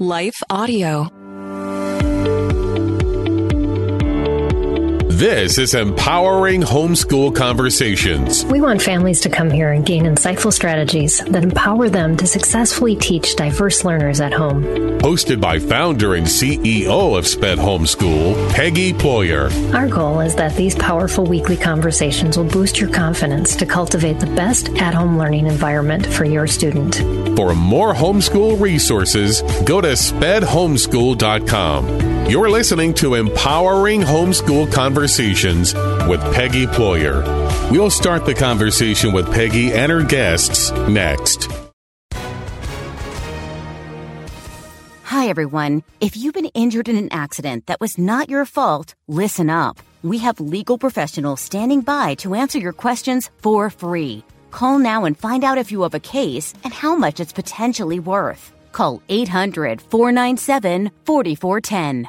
Life Audio. This is Empowering Homeschool Conversations. We want families to come here and gain insightful strategies that empower them to successfully teach diverse learners at home. Hosted by founder and CEO of SPED Homeschool, Peggy Ployer. Our goal is that these powerful weekly conversations will boost your confidence to cultivate the best at home learning environment for your student. For more homeschool resources, go to spedhomeschool.com. You're listening to Empowering Homeschool Conversations with Peggy Ployer. We'll start the conversation with Peggy and her guests next. Hi, everyone. If you've been injured in an accident that was not your fault, listen up. We have legal professionals standing by to answer your questions for free. Call now and find out if you have a case and how much it's potentially worth. Call 800 497 4410.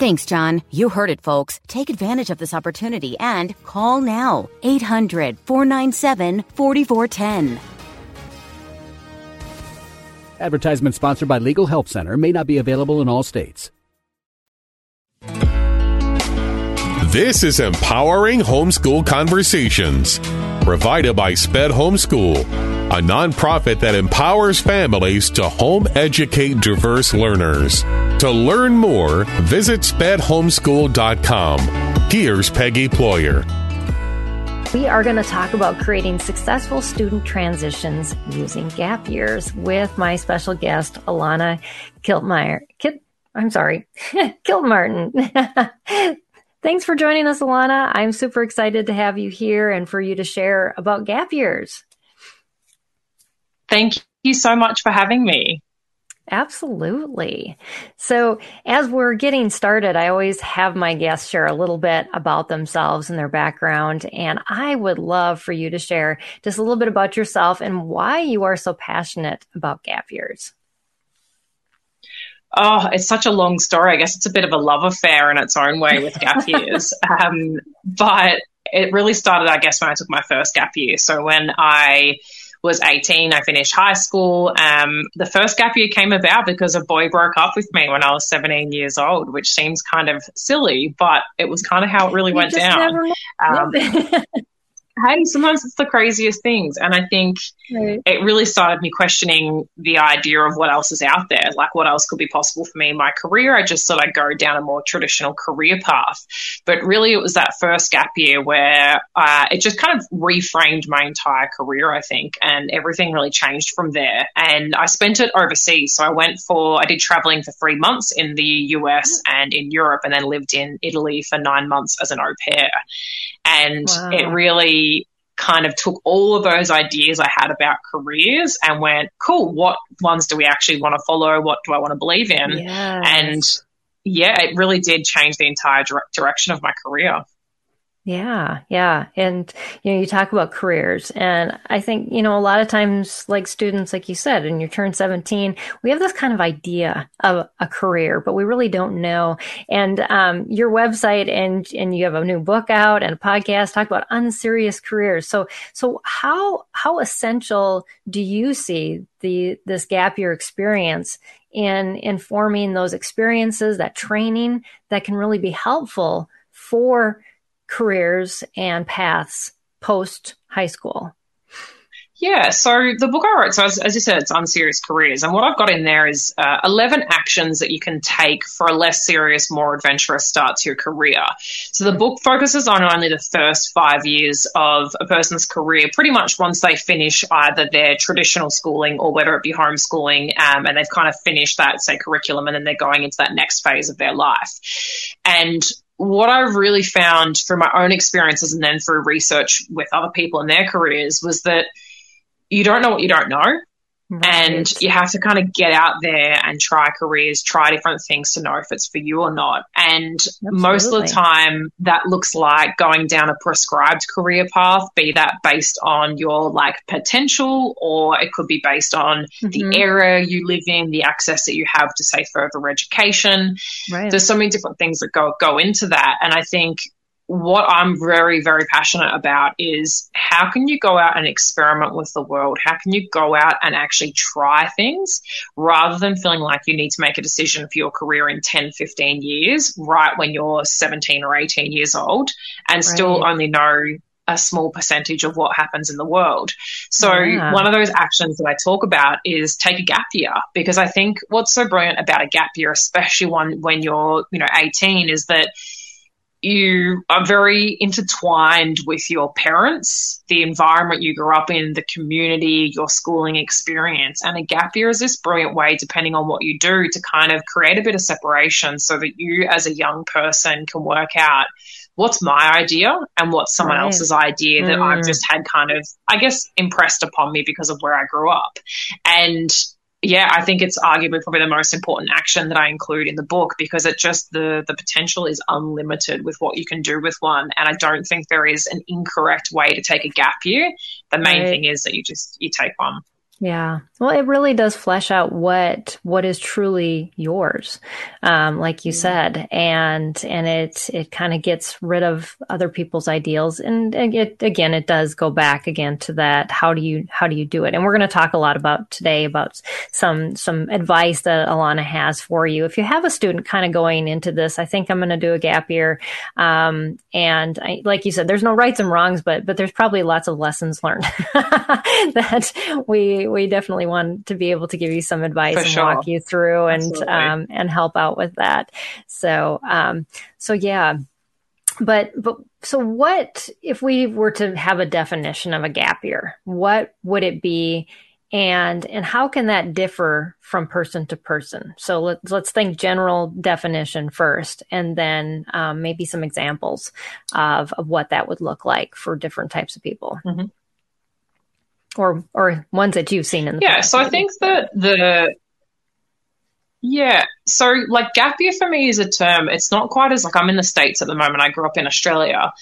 Thanks, John. You heard it, folks. Take advantage of this opportunity and call now 800 497 4410. Advertisement sponsored by Legal Help Center may not be available in all states. This is Empowering Homeschool Conversations, provided by SPED Homeschool, a nonprofit that empowers families to home educate diverse learners. To learn more, visit spedhomeschool.com. Here's Peggy Ployer. We are going to talk about creating successful student transitions using gap years with my special guest, Alana Kiltmeyer. Kit, I'm sorry, Kilmartin. Thanks for joining us, Alana. I'm super excited to have you here and for you to share about gap years. Thank you so much for having me. Absolutely. So, as we're getting started, I always have my guests share a little bit about themselves and their background. And I would love for you to share just a little bit about yourself and why you are so passionate about gap years. Oh, it's such a long story. I guess it's a bit of a love affair in its own way with gap years. um, but it really started, I guess, when I took my first gap year. So, when I was 18. I finished high school. Um, the first gap year came about because a boy broke up with me when I was 17 years old, which seems kind of silly, but it was kind of how it really You went down. Um, hey, sometimes it's the craziest things. And I think Right. it really started me questioning the idea of what else is out there. Like, what else could be possible for me in my career? I just thought I'd go down a more traditional career path. But really, it was that first gap year where uh, it just kind of reframed my entire career, I think. And everything really changed from there. And I spent it overseas. So I went for, I did traveling for three months in the US and in Europe, and then lived in Italy for nine months as an au pair. And Wow. it really kind of took all of those ideas I had about careers and went, cool, what ones do we actually want to follow? What do I want to believe in? Yes. And yeah, it really did change the entire dire- direction of my career. Yeah, yeah. And you know, you talk about careers and I think, you know, a lot of times like students like you said, and you turn 17, we have this kind of idea of a career, but we really don't know. And um your website and and you have a new book out and a podcast talk about unserious careers. So so how how essential do you see the this gap year experience in informing those experiences, that training that can really be helpful for careers and paths post high school. Yeah, so the book I wrote, so as, as you said, it's Unserious Careers. And what I've got in there is uh, 11 actions that you can take for a less serious, more adventurous start to your career. So the book focuses on only the first five years of a person's career, pretty much once they finish either their traditional schooling or whether it be homeschooling, um, and they've kind of finished that, say, curriculum, and then they're going into that next phase of their life. And what I've really found through my own experiences and then through research with other people in their careers was that you don't know what you don't know. Right. And you have to kind of get out there and try careers, try different things to know if it's for you or not. And Absolutely. most of the time, that looks like going down a prescribed career path, be that based on your like potential, or it could be based on mm-hmm. the area you live in, the access that you have to, say, further education. Right. There's so many different things that go go into that. And I think what I'm very, very passionate about is how can you go out and experiment with the world? How can you go out and actually try things rather than feeling like you need to make a decision for your career in 10, 15 years, right when you're 17 or 18 years old and right. still only know a small percentage of what happens in the world. So yeah. one of those actions that I talk about is take a gap year because I think what's so brilliant about a gap year, especially one when you're, you know, 18 is that you are very intertwined with your parents, the environment you grew up in, the community, your schooling experience. And a gap year is this brilliant way, depending on what you do, to kind of create a bit of separation so that you, as a young person, can work out what's my idea and what's someone right. else's idea that mm. I've just had kind of, I guess, impressed upon me because of where I grew up. And yeah, I think it's arguably probably the most important action that I include in the book because it just the the potential is unlimited with what you can do with one, and I don't think there is an incorrect way to take a gap year. The main right. thing is that you just you take one. Yeah. Well, it really does flesh out what what is truly yours, um, like you said, and and it it kind of gets rid of other people's ideals, and it again it does go back again to that how do you how do you do it, and we're going to talk a lot about today about some some advice that Alana has for you. If you have a student kind of going into this, I think I'm going to do a gap year, um, and I, like you said, there's no rights and wrongs, but but there's probably lots of lessons learned that we we definitely want to be able to give you some advice For and sure. walk you through and um, and help out with that. So um, so yeah. But but so what if we were to have a definition of a gap year? What would it be? and and how can that differ from person to person so let's let's think general definition first and then um, maybe some examples of, of what that would look like for different types of people mm-hmm or or ones that you've seen in the yeah past, so maybe. i think that the yeah so like gap year for me is a term it's not quite as like i'm in the states at the moment i grew up in australia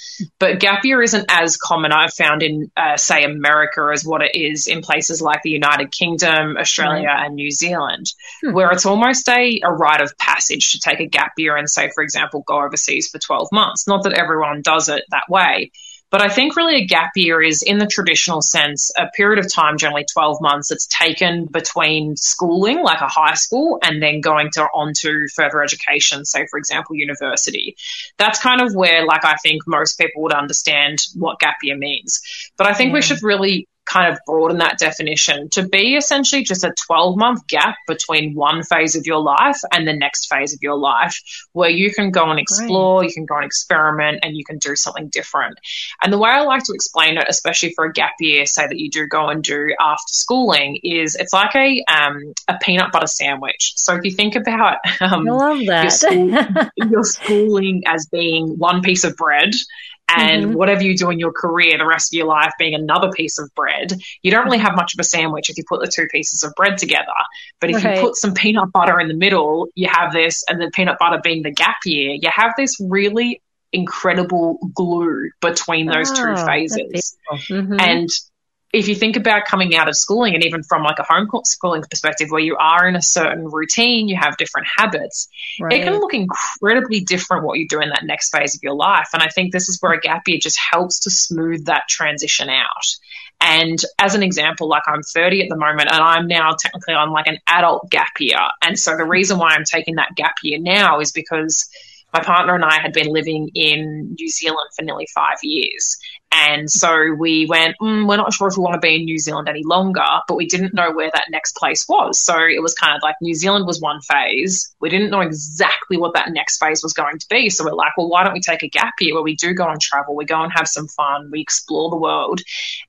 but gap year isn't as common i've found in uh, say america as what it is in places like the united kingdom australia right. and new zealand hmm. where it's almost a, a rite of passage to take a gap year and say for example go overseas for 12 months not that everyone does it that way but I think really a gap year is, in the traditional sense, a period of time, generally 12 months, that's taken between schooling, like a high school, and then going to onto further education, say, for example, university. That's kind of where, like, I think most people would understand what gap year means. But I think we should really kind of broaden that definition to be essentially just a 12 month gap between one phase of your life and the next phase of your life where you can go and explore, you can go and experiment, and you can do something different. And the way I like to explain it, especially for a gap year, say that you do go and do after schooling, is it's like a um, a peanut butter sandwich. So if you think about um, I love that. Your, school, your schooling as being one piece of bread and mm-hmm. whatever you do in your career the rest of your life being another piece of bread you don't really have much of a sandwich if you put the two pieces of bread together but if right. you put some peanut butter in the middle you have this and the peanut butter being the gap year you have this really incredible glue between those oh, two phases mm-hmm. and if you think about coming out of schooling and even from like a homeschooling perspective where you are in a certain routine, you have different habits, right. it can look incredibly different what you do in that next phase of your life. And I think this is where a gap year just helps to smooth that transition out. And as an example, like I'm 30 at the moment and I'm now technically on like an adult gap year. And so the reason why I'm taking that gap year now is because my partner and I had been living in New Zealand for nearly five years. And so we went, mm, we're not sure if we want to be in New Zealand any longer, but we didn't know where that next place was. So it was kind of like New Zealand was one phase. We didn't know exactly what that next phase was going to be. So we're like, well, why don't we take a gap year where we do go on travel, we go and have some fun, we explore the world,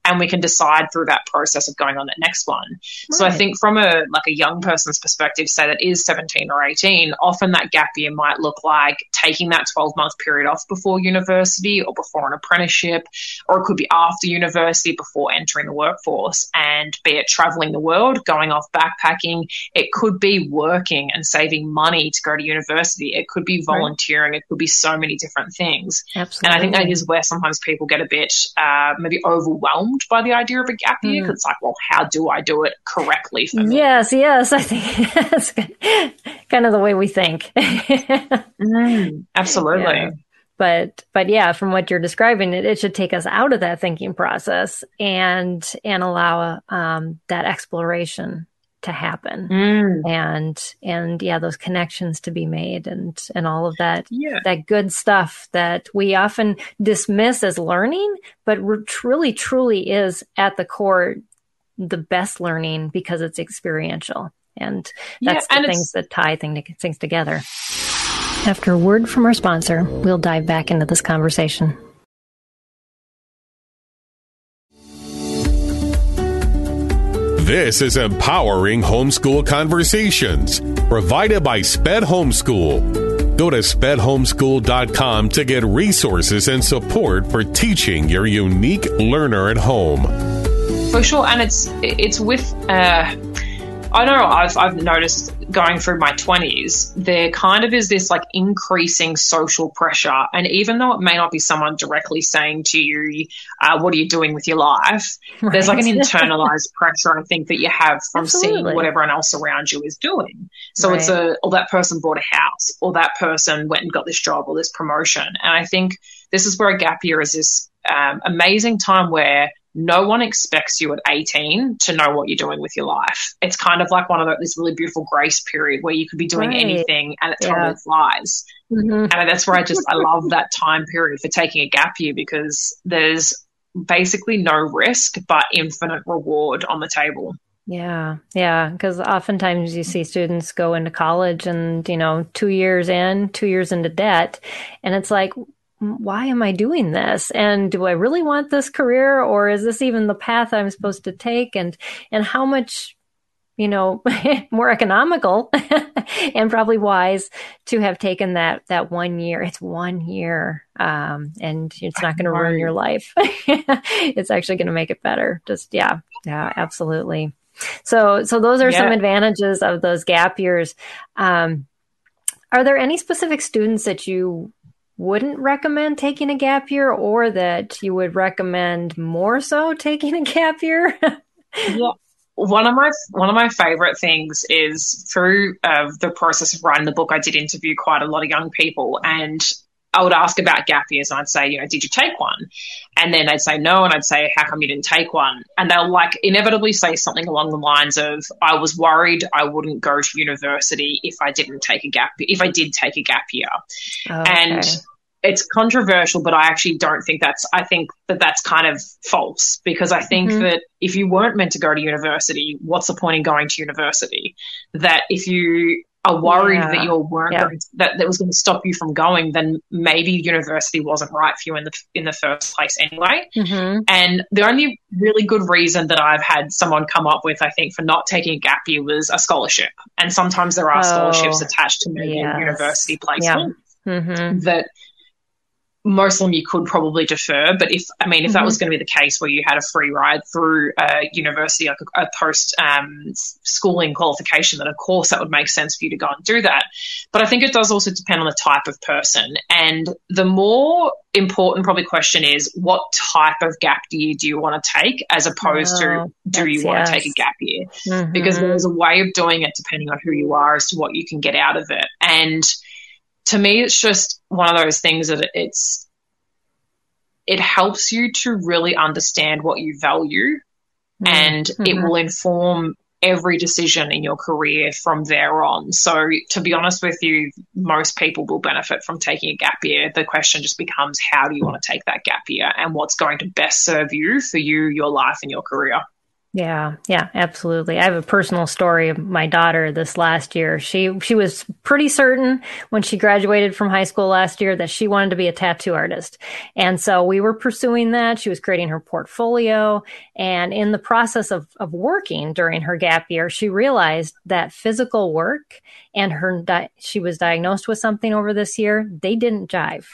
and we can decide through that process of going on that next one. Right. So I think from a like a young person's perspective, say that is 17 or 18, often that gap year might look like taking that 12 month period off before university or before an apprenticeship or it could be after university before entering the workforce. And be it traveling the world, going off backpacking, it could be working and saving money to go to university. It could be volunteering. Right. It could be so many different things. Absolutely. And I think that is where sometimes people get a bit uh, maybe overwhelmed by the idea of a gap year because mm. it's like, well, how do I do it correctly for me? Yes, yes. I think that's kind of the way we think. mm, absolutely. Yeah. But but yeah, from what you're describing, it, it should take us out of that thinking process and and allow um, that exploration to happen mm. and and yeah those connections to be made and and all of that yeah. that good stuff that we often dismiss as learning but truly truly is at the core the best learning because it's experiential and that's yeah, and the things that tie thing, things together after a word from our sponsor we'll dive back into this conversation This is Empowering Homeschool Conversations, provided by SPED Homeschool. Go to spedhomeschool.com to get resources and support for teaching your unique learner at home. For sure, and it's it's with uh, I know I've, I've noticed going through my 20s, there kind of is this like increasing social pressure. And even though it may not be someone directly saying to you, uh, what are you doing with your life? Right. There's like an internalized pressure, I think, that you have from Absolutely. seeing what everyone else around you is doing. So right. it's a, or that person bought a house, or that person went and got this job or this promotion. And I think this is where a gap year is this um, amazing time where no one expects you at 18 to know what you're doing with your life. It's kind of like one of the, this really beautiful grace period where you could be doing right. anything and it yeah. totally flies. Mm-hmm. And that's where I just, I love that time period for taking a gap year because there's basically no risk, but infinite reward on the table. Yeah, yeah. Because oftentimes you see students go into college and, you know, two years in, two years into debt. And it's like, why am I doing this? And do I really want this career or is this even the path I'm supposed to take? And, and how much, you know, more economical and probably wise to have taken that, that one year. It's one year. Um, and it's not going to ruin your life. it's actually going to make it better. Just, yeah, yeah, absolutely. So, so those are yeah. some advantages of those gap years. Um, are there any specific students that you wouldn't recommend taking a gap year or that you would recommend more so taking a gap year? yeah. One of my one of my favorite things is through uh, the process of writing the book. I did interview quite a lot of young people, and I would ask about gap years, and I'd say, you know, did you take one? And then they'd say no, and I'd say, how come you didn't take one? And they'll like inevitably say something along the lines of, I was worried I wouldn't go to university if I didn't take a gap, if I did take a gap year. Okay. And it's controversial, but I actually don't think that's, I think that that's kind of false because I think mm-hmm. that if you weren't meant to go to university, what's the point in going to university? That if you are worried yeah. that you weren't yeah. going to, that that was going to stop you from going, then maybe university wasn't right for you in the in the first place anyway. Mm-hmm. And the only really good reason that I've had someone come up with, I think, for not taking a gap year was a scholarship. And sometimes there are oh, scholarships attached to maybe yes. university placement yeah. mm-hmm. that most of them you could probably defer. But if, I mean, if mm-hmm. that was mm-hmm. going to be the case where you had a free ride through a university, like a, a post um, schooling qualification, then of course that would make sense for you to go and do that. But I think it does also depend on the type of person. And the more important probably question is what type of gap year do you want to take as opposed oh, to do you want yes. to take a gap year? Mm-hmm. Because there's a way of doing it depending on who you are as to what you can get out of it. And to me, it's just one of those things that it's, it helps you to really understand what you value mm-hmm. and mm-hmm. it will inform every decision in your career from there on. So, to be honest with you, most people will benefit from taking a gap year. The question just becomes how do you want to take that gap year and what's going to best serve you for you, your life, and your career. Yeah, yeah, absolutely. I have a personal story of my daughter this last year. She she was pretty certain when she graduated from high school last year that she wanted to be a tattoo artist. And so we were pursuing that. She was creating her portfolio and in the process of of working during her gap year, she realized that physical work and her di- she was diagnosed with something over this year, they didn't jive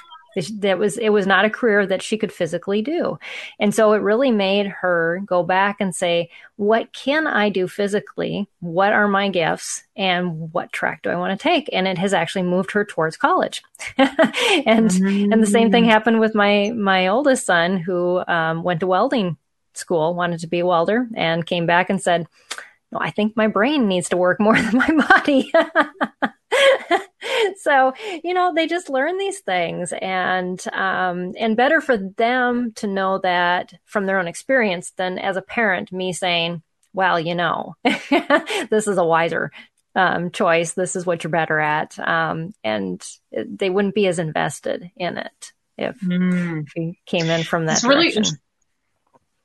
That was it was not a career that she could physically do. And so it really made her go back and say, what can I do physically? What are my gifts and what track do I want to take? And it has actually moved her towards college. and mm-hmm. and the same thing happened with my my oldest son who um, went to welding school, wanted to be a welder, and came back and said, "No, I think my brain needs to work more than my body." so you know they just learn these things and um, and better for them to know that from their own experience than as a parent me saying well you know this is a wiser um, choice this is what you're better at um, and they wouldn't be as invested in it if, mm. came in from that really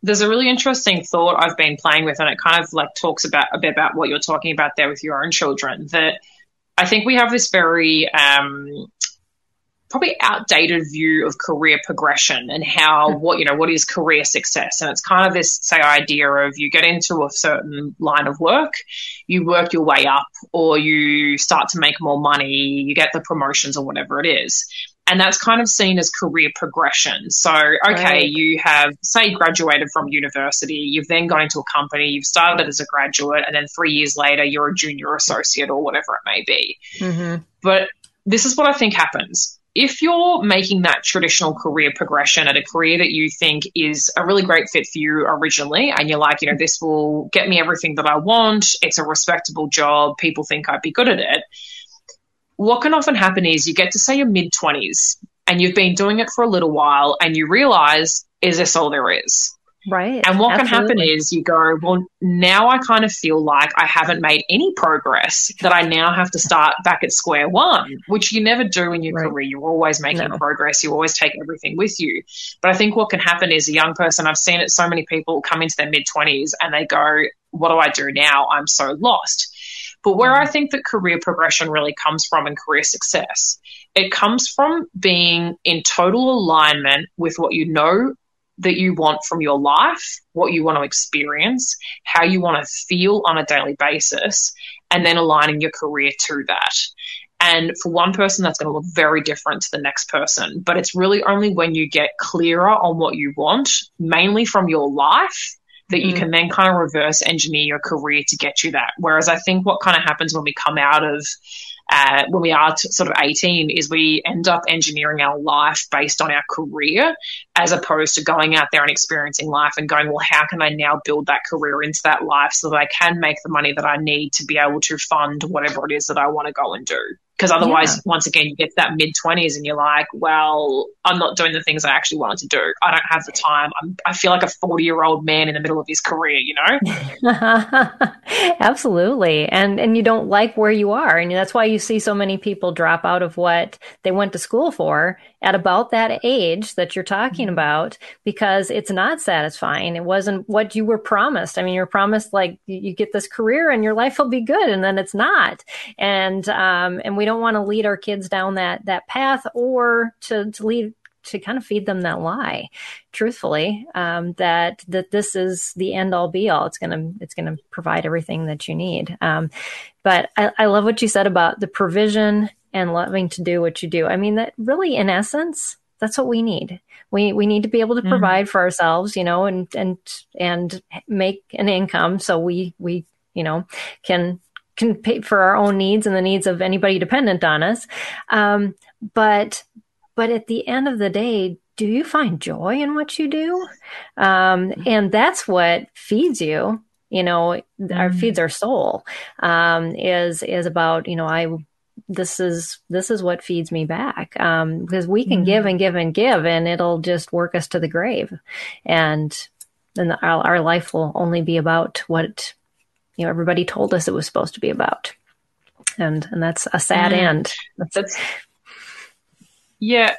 there's a really interesting thought I've been playing with, and it kind of like talks about a bit about what you're talking about there with your own children. That I think we have this very um, probably outdated view of career progression and how what you know what is career success. And it's kind of this say idea of you get into a certain line of work you work your way up or you start to make more money you get the promotions or whatever it is and that's kind of seen as career progression. So, okay, right. you have, say, graduated from university, you've then gone into a company, you've started as a graduate, and then three years later, you're a junior associate or whatever it may be. Mm-hmm. But this is what I think happens. If you're making that traditional career progression at a career that you think is a really great fit for you originally, and you're like, you know, this will get me everything that I want, it's a respectable job, people think I'd be good at it what can often happen is you get to say your mid 20s and you've been doing it for a little while and you realize, is this all there is? Right. And what Absolutely. can happen is you go, well, now I kind of feel like I haven't made any progress, that I now have to start back at square one, which you never do in your right. career. You're always making no. progress. You always take everything with you. But I think what can happen is a young person, I've seen it so many people come into their mid 20s and they go, what do I do now? I'm so lost. But where I mm. think that career progression really comes from and career success, it comes from being in total alignment with what you know that you want from your life, what you want to experience, how you want to feel on a daily basis, and then aligning your career to that. And for one person, that's going to look very different to the next person. But it's really only when you get clearer on what you want, mainly from your life, that you mm. can then kind of reverse engineer your career to get you that. Whereas I think what kind of happens when we come out of uh, when we are t- sort of 18 is we end up engineering our life based on our career as opposed to going out there and experiencing life and going, well, how can I now build that career into that life so that I can make the money that I need to be able to fund whatever it is that I want to go and do? Because otherwise, yeah. once again, you get to that mid 20s and you're like, well, I'm not doing the things I actually wanted to do. I don't have the time. I'm, I feel like a 40 year old man in the middle of his career, you know? Absolutely. And, and you don't like where you are. And that's why you see so many people drop out of what they went to school for at about that age that you're talking mm-hmm. about because it's not satisfying. It wasn't what you were promised. I mean, you're promised like you get this career and your life will be good, and then it's not. And um, and we don't want to lead our kids down that that path or to to lead to kind of feed them that lie truthfully um, that that this is the end all be all it's gonna it's gonna provide everything that you need um, but I, I love what you said about the provision and loving to do what you do. I mean, that really, in essence, that's what we need. We we need to be able to mm-hmm. provide for ourselves, you know, and and and make an income so we we you know can can pay for our own needs and the needs of anybody dependent on us. Um, but but at the end of the day, do you find joy in what you do? Um, and that's what feeds you. You know, mm-hmm. our feeds our soul. Um, is is about you know I this is this is what feeds me back um, because we can mm-hmm. give and give and give and it'll just work us to the grave and then our, our life will only be about what you know everybody told us it was supposed to be about and and that's a sad mm-hmm. end that's, that's yeah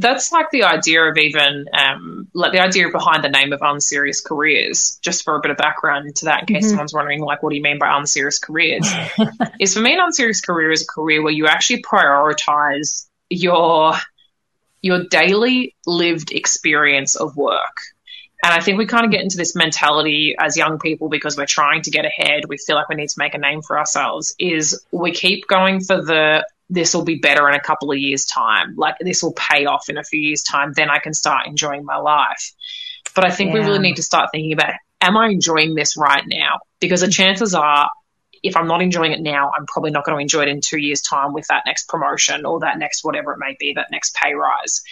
that's like the idea of even um, like the idea behind the name of unserious careers. Just for a bit of background to that, in case mm-hmm. someone's wondering, like, what do you mean by unserious careers? is for me, an unserious career is a career where you actually prioritize your your daily lived experience of work. And I think we kind of get into this mentality as young people because we're trying to get ahead. We feel like we need to make a name for ourselves. Is we keep going for the this will be better in a couple of years' time. Like this will pay off in a few years' time. Then I can start enjoying my life. But I think yeah. we really need to start thinking about am I enjoying this right now? Because the mm-hmm. chances are if I'm not enjoying it now, I'm probably not going to enjoy it in two years' time with that next promotion or that next whatever it may be, that next pay rise.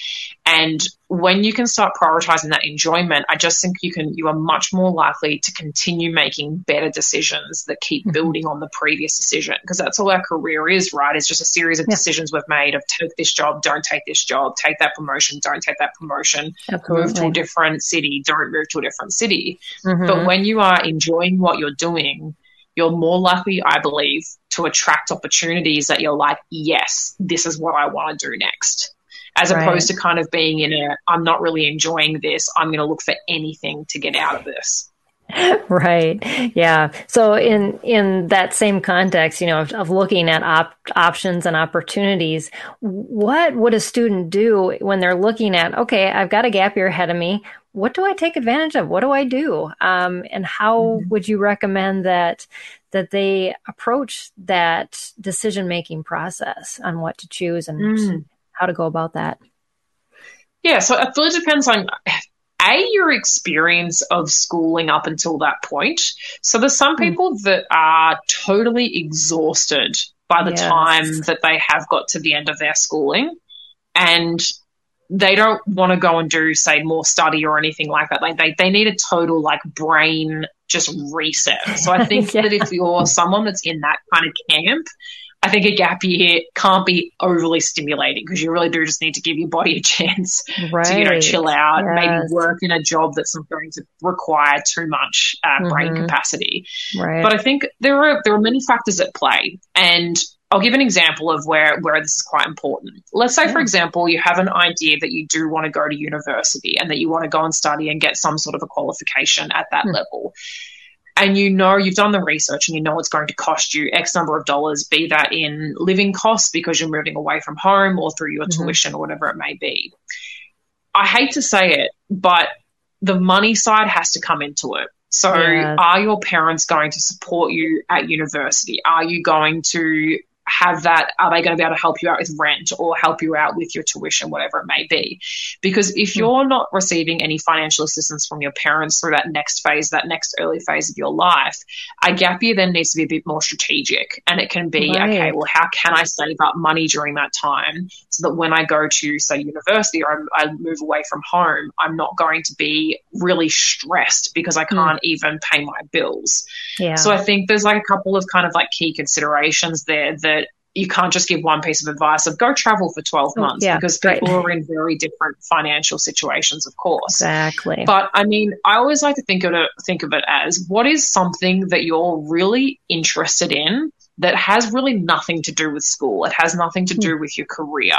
And when you can start prioritizing that enjoyment, I just think you can you are much more likely to continue making better decisions that keep mm-hmm. building on the previous decision. Because that's all our career is, right? It's just a series of yeah. decisions we've made of take this job, don't take this job, take that promotion, don't take that promotion, Absolutely. move to a different city, don't move to a different city. Mm-hmm. But when you are enjoying what you're doing, you're more likely, I believe, to attract opportunities that you're like, yes, this is what I want to do next. As right. opposed to kind of being in a, I'm not really enjoying this. I'm going to look for anything to get out of this. Right. Yeah. So in in that same context, you know, of, of looking at op- options and opportunities, what would a student do when they're looking at, okay, I've got a gap year ahead of me what do I take advantage of? What do I do? Um, and how mm-hmm. would you recommend that that they approach that decision making process on what to choose and mm. how to go about that? Yeah, so it really depends on a your experience of schooling up until that point. So there's some mm. people mm. that are totally exhausted by the yes. time that they have got to the end of their schooling and they don't want to go and do say more study or anything like that like they, they need a total like brain just reset so i think yeah. that if you're someone that's in that kind of camp I think a gap year can't be overly stimulating because you really do just need to give your body a chance right. to, you know, chill out, yes. maybe work in a job that's not going to require too much uh, mm-hmm. brain capacity. Right. But I think there are there are many factors at play, and I'll give an example of where, where this is quite important. Let's say, yeah. for example, you have an idea that you do want to go to university and that you want to go and study and get some sort of a qualification at that mm. level. And you know, you've done the research and you know it's going to cost you X number of dollars, be that in living costs because you're moving away from home or through your mm-hmm. tuition or whatever it may be. I hate to say it, but the money side has to come into it. So, yeah. are your parents going to support you at university? Are you going to have that are they going to be able to help you out with rent or help you out with your tuition whatever it may be because if hmm. you're not receiving any financial assistance from your parents through that next phase that next early phase of your life a gap year then needs to be a bit more strategic and it can be right. okay well how can i save up money during that time so that when i go to say university or I, I move away from home i'm not going to be really stressed because i hmm. can't mm. even pay my bills yeah. so i think there's like a couple of kind of like key considerations there that you can't just give one piece of advice. Of go travel for 12 months yeah, because people right. are in very different financial situations of course. Exactly. But i mean i always like to think of it think of it as what is something that you're really interested in that has really nothing to do with school. It has nothing to do hmm. with your career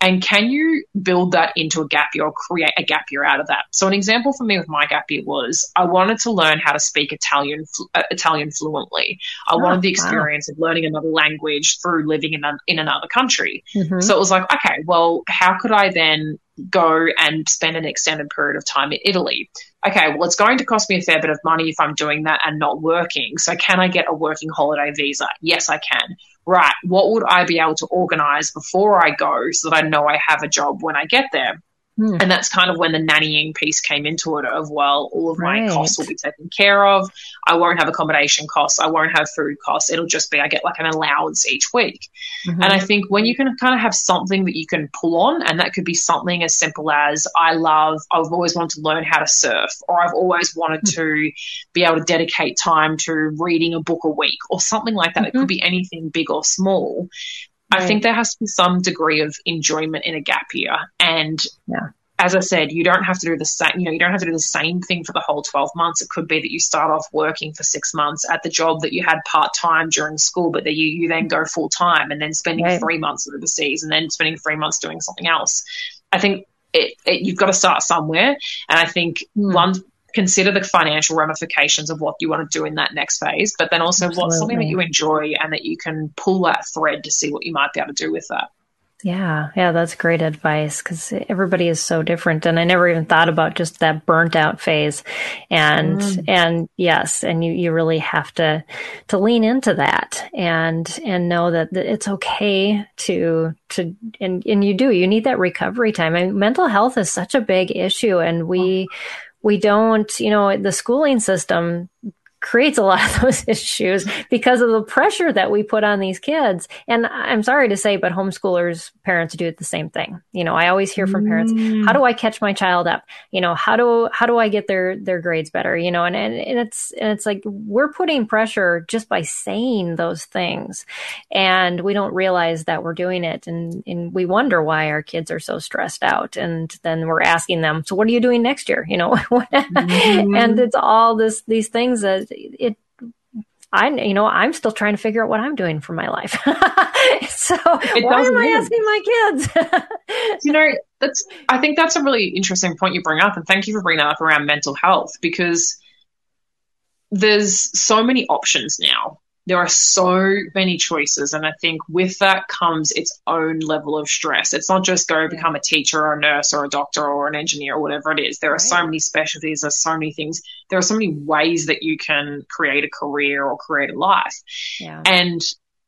and can you build that into a gap year or create a gap year out of that? So an example for me with my gap year was I wanted to learn how to speak Italian uh, Italian fluently. I oh, wanted the experience wow. of learning another language through living in a, in another country. Mm-hmm. So it was like, okay, well, how could I then go and spend an extended period of time in Italy? Okay, well, it's going to cost me a fair bit of money if I'm doing that and not working. So can I get a working holiday visa? Yes, I can right, what would I be able to organize before I go so that I know I have a job when I get there? Mm. And that's kind of when the nannying piece came into it of, well, all of my right. costs will be taken care of. I won't have accommodation costs. I won't have food costs. It'll just be, I get like an allowance each week. Mm-hmm. And I think when you can kind of have something that you can pull on, and that could be something as simple as I love, I've always wanted to learn how to surf, or I've always wanted mm-hmm. to be able to dedicate time to reading a book a week, or something like that. Mm-hmm. It could mm-hmm. be anything big or small. Right. I think there has to be some degree of enjoyment in a gap year. And yeah. as I said, you don't have to do the same, you know, you don't have to do the same thing for the whole 12 months. It could be that you start off working for six months at the job that you had part time during school, but that you, you then go full time and then spending right. three months overseas and then spending three months doing something else. I think it, it, you've got to start somewhere. And I think mm. one consider the financial ramifications of what you want to do in that next phase, but then also Absolutely. what's something that you enjoy and that you can pull that thread to see what you might be able to do with that. Yeah, yeah, that's great advice because everybody is so different, and I never even thought about just that burnt out phase, and mm. and yes, and you you really have to to lean into that and and know that, that it's okay to to and and you do you need that recovery time. I mean, mental health is such a big issue, and we. We don't, you know, the schooling system creates a lot of those issues because of the pressure that we put on these kids. And I'm sorry to say, but homeschoolers, parents do it the same thing. You know, I always hear from parents, mm. how do I catch my child up? You know, how do, how do I get their, their grades better? You know, and, and, and it's, and it's like we're putting pressure just by saying those things. And we don't realize that we're doing it. And, and we wonder why our kids are so stressed out. And then we're asking them, so what are you doing next year? You know, mm-hmm. and it's all this, these things that it I, you know, I'm still trying to figure out what I'm doing for my life. so it why am I asking my kids? you know, that's, I think that's a really interesting point you bring up. And thank you for bringing that up around mental health because there's so many options now there are so many choices. And I think with that comes its own level of stress. It's not just go become a teacher or a nurse or a doctor or an engineer or whatever it is. There are so many specialties, there's so many things. There are so many ways that you can create a career or create a life. Yeah. And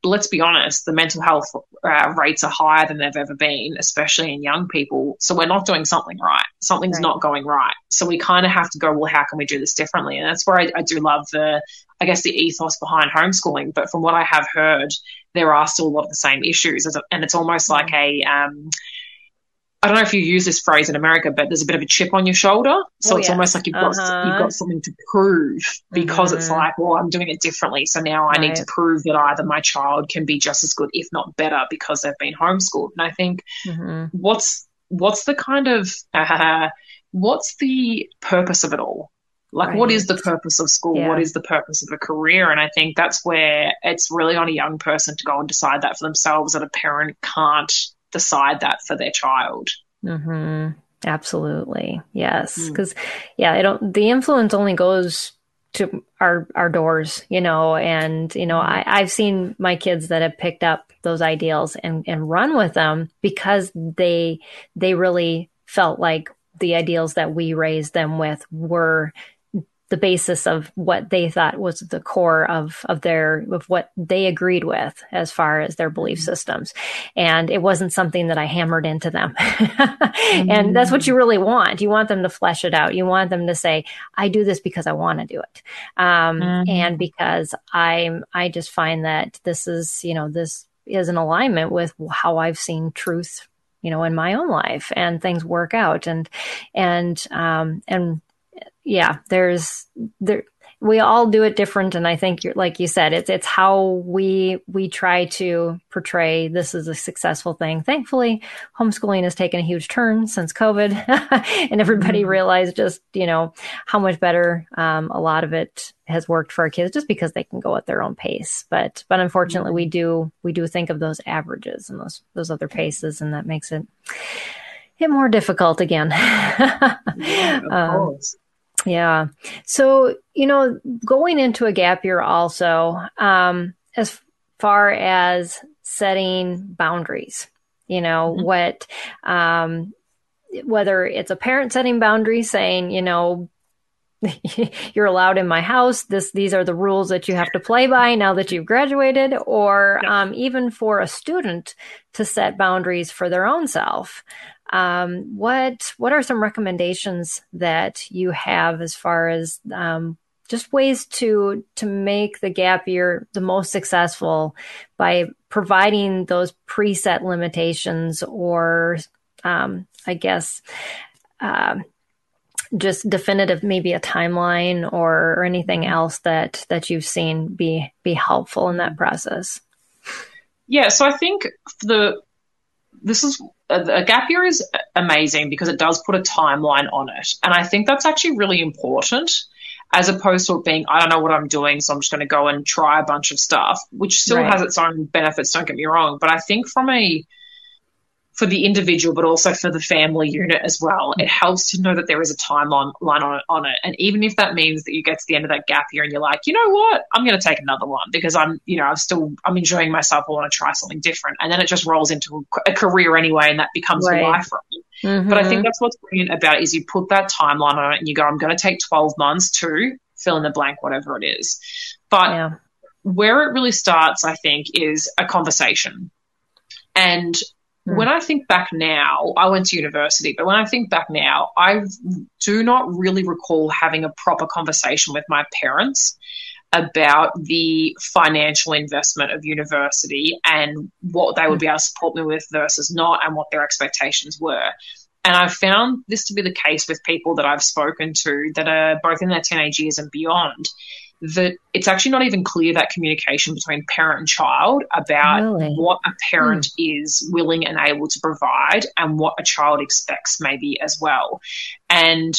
let's be honest, the mental health uh, rates are higher than they've ever been, especially in young people. So we're not doing something right. Something's right. not going right. So we kind of have to go, well, how can we do this differently? And that's where I, I do love the, I guess, the ethos behind homeschooling. But from what I have heard, there are still a lot of the same issues. And it's almost like a, um, I don't know if you use this phrase in America, but there's a bit of a chip on your shoulder. So oh, it's almost like you've got uh-huh. you've got something to prove because it's mm-hmm. like, well, I'm doing it differently. So now I need to prove that either my child can be just as good, if not better, because they've been homeschooled. And I think mm-hmm. what's what's the kind of uh, what's the purpose of it all? Like, right. what is the purpose of school? Yeah. What is the purpose of a career? And I think that's where it's really on a young person to go and decide that for themselves. That a parent can't decide that for their child. Mm-hmm. Absolutely. Yes. Because, mm. yeah, it don't, the influence only goes to our our doors, you know, and you know, mm-hmm. I, I've seen my kids that have picked up those ideals and, and run with them because they they really felt like the ideals that we raised them with were the basis of what they thought was the core of of their of what they agreed with as far as their belief mm-hmm. systems and it wasn't something that i hammered into them mm-hmm. and that's what you really want you want them to flesh it out you want them to say i do this because i want to do it um, mm-hmm. and because i'm i just find that this is you know this is in alignment with how i've seen truth you know in my own life and things work out and and um and yeah, there's there we all do it different and i think like you said it's it's how we we try to portray this is a successful thing. Thankfully homeschooling has taken a huge turn since covid and everybody mm-hmm. realized just you know how much better um, a lot of it has worked for our kids just because they can go at their own pace. But but unfortunately we do we do think of those averages and those those other paces and that makes it it more difficult again. Yeah, um, yeah. So, you know, going into a gap year also, um, as far as setting boundaries, you know, mm-hmm. what, um, whether it's a parent setting boundaries saying, you know, you're allowed in my house. This, these are the rules that you have to play by now that you've graduated, or um, even for a student to set boundaries for their own self. Um, what what are some recommendations that you have as far as um, just ways to to make the gap year the most successful by providing those preset limitations or um, I guess uh, just definitive maybe a timeline or, or anything else that that you've seen be be helpful in that process. Yeah, so I think the this is a, gap year is amazing because it does put a timeline on it. And I think that's actually really important as opposed to it being, I don't know what I'm doing, so I'm just going to go and try a bunch of stuff, which still right. has its own benefits, don't get me wrong. But I think from a for the individual, but also for the family unit as well. It helps to know that there is a timeline on, on it. And even if that means that you get to the end of that gap year and you're like, you know what, I'm going to take another one because I'm, you know, I'm still, I'm enjoying myself. I want to try something different. And then it just rolls into a career anyway, and that becomes right. life for me. Mm-hmm. But I think that's what's brilliant about it is you put that timeline on it and you go, I'm going to take 12 months to fill in the blank, whatever it is. But yeah. where it really starts, I think, is a conversation. And. Hmm. When I think back now, I went to university, but when I think back now, I do not really recall having a proper conversation with my parents about the financial investment of university and what they would be hmm. able to support me with versus not and what their expectations were. And I've found this to be the case with people that I've spoken to that are both in their teenage years and beyond that it's actually not even clear that communication between parent and child about really? what a parent mm. is willing and able to provide and what a child expects maybe as well. And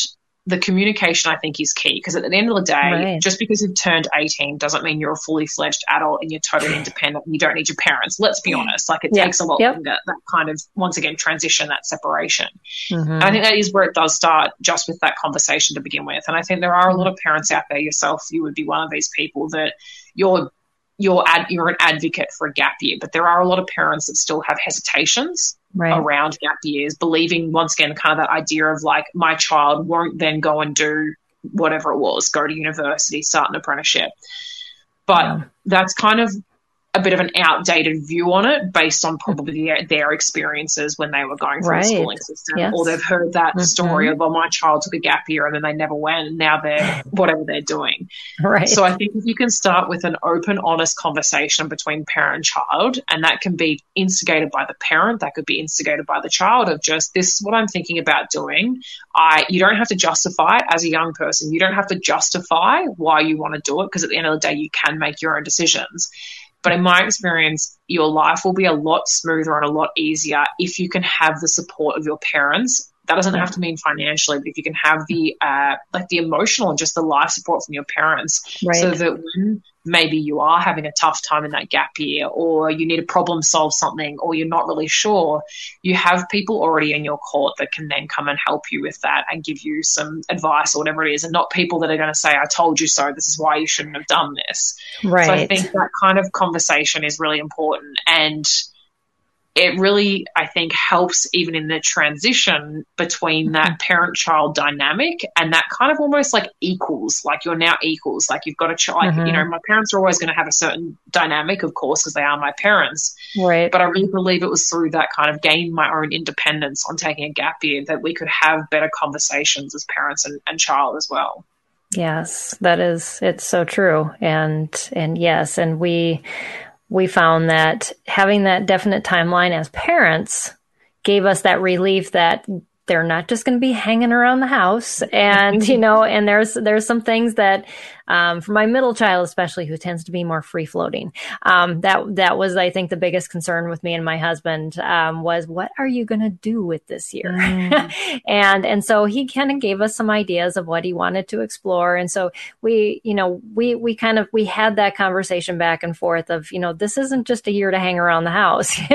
the communication I think is key because at the end of the day, right. just because you've turned 18 doesn't mean you're a fully fledged adult and you're totally independent and you don't need your parents. Let's be honest. Like it yep. takes a lot yep. longer, that kind of, once again, transition, that separation. Mm-hmm. I think that is where it does start just with that conversation to begin with. And I think there are a lot of parents out there yourself. You would be one of these people that you're you're ad, you're an advocate for a gap year, but there are a lot of parents that still have hesitations right. around gap years, believing once again kind of that idea of like my child won't then go and do whatever it was, go to university, start an apprenticeship. But yeah. that's kind of a bit of an outdated view on it based on probably their, their experiences when they were going through right. the schooling system yes. or they've heard that mm-hmm. story of well my child took a gap year and then they never went and now they're whatever they're doing right so i think if you can start with an open honest conversation between parent and child and that can be instigated by the parent that could be instigated by the child of just this is what i'm thinking about doing i you don't have to justify it as a young person you don't have to justify why you want to do it because at the end of the day you can make your own decisions but in my experience, your life will be a lot smoother and a lot easier if you can have the support of your parents. That doesn't have to mean financially, but if you can have the uh, like the emotional and just the life support from your parents, right. so that when maybe you are having a tough time in that gap year or you need to problem solve something or you're not really sure, you have people already in your court that can then come and help you with that and give you some advice or whatever it is and not people that are going to say, I told you so, this is why you shouldn't have done this. Right. So I think that kind of conversation is really important. And it really, I think, helps even in the transition between that mm-hmm. parent child dynamic and that kind of almost like equals, like you're now equals. Like you've got a child, mm-hmm. you know, my parents are always going to have a certain dynamic, of course, because they are my parents. Right. But I really believe it was through that kind of gaining my own independence on taking a gap year that we could have better conversations as parents and, and child as well. Yes, that is, it's so true. And, and yes, and we, we found that having that definite timeline as parents gave us that relief that they're not just going to be hanging around the house and you know and there's there's some things that um, for my middle child especially who tends to be more free floating um, that that was i think the biggest concern with me and my husband um, was what are you going to do with this year mm. and and so he kind of gave us some ideas of what he wanted to explore and so we you know we we kind of we had that conversation back and forth of you know this isn't just a year to hang around the house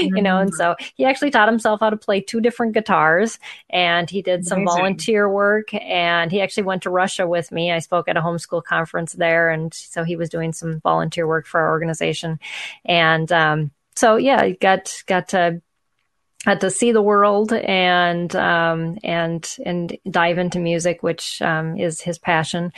you know and mm. so he actually taught himself how to play two different guitars and he did some Amazing. volunteer work and he actually went to Russia with me. I spoke at a homeschool conference there. And so he was doing some volunteer work for our organization. And, um, so yeah, got, got to had to see the world and um, and and dive into music, which um, is his passion.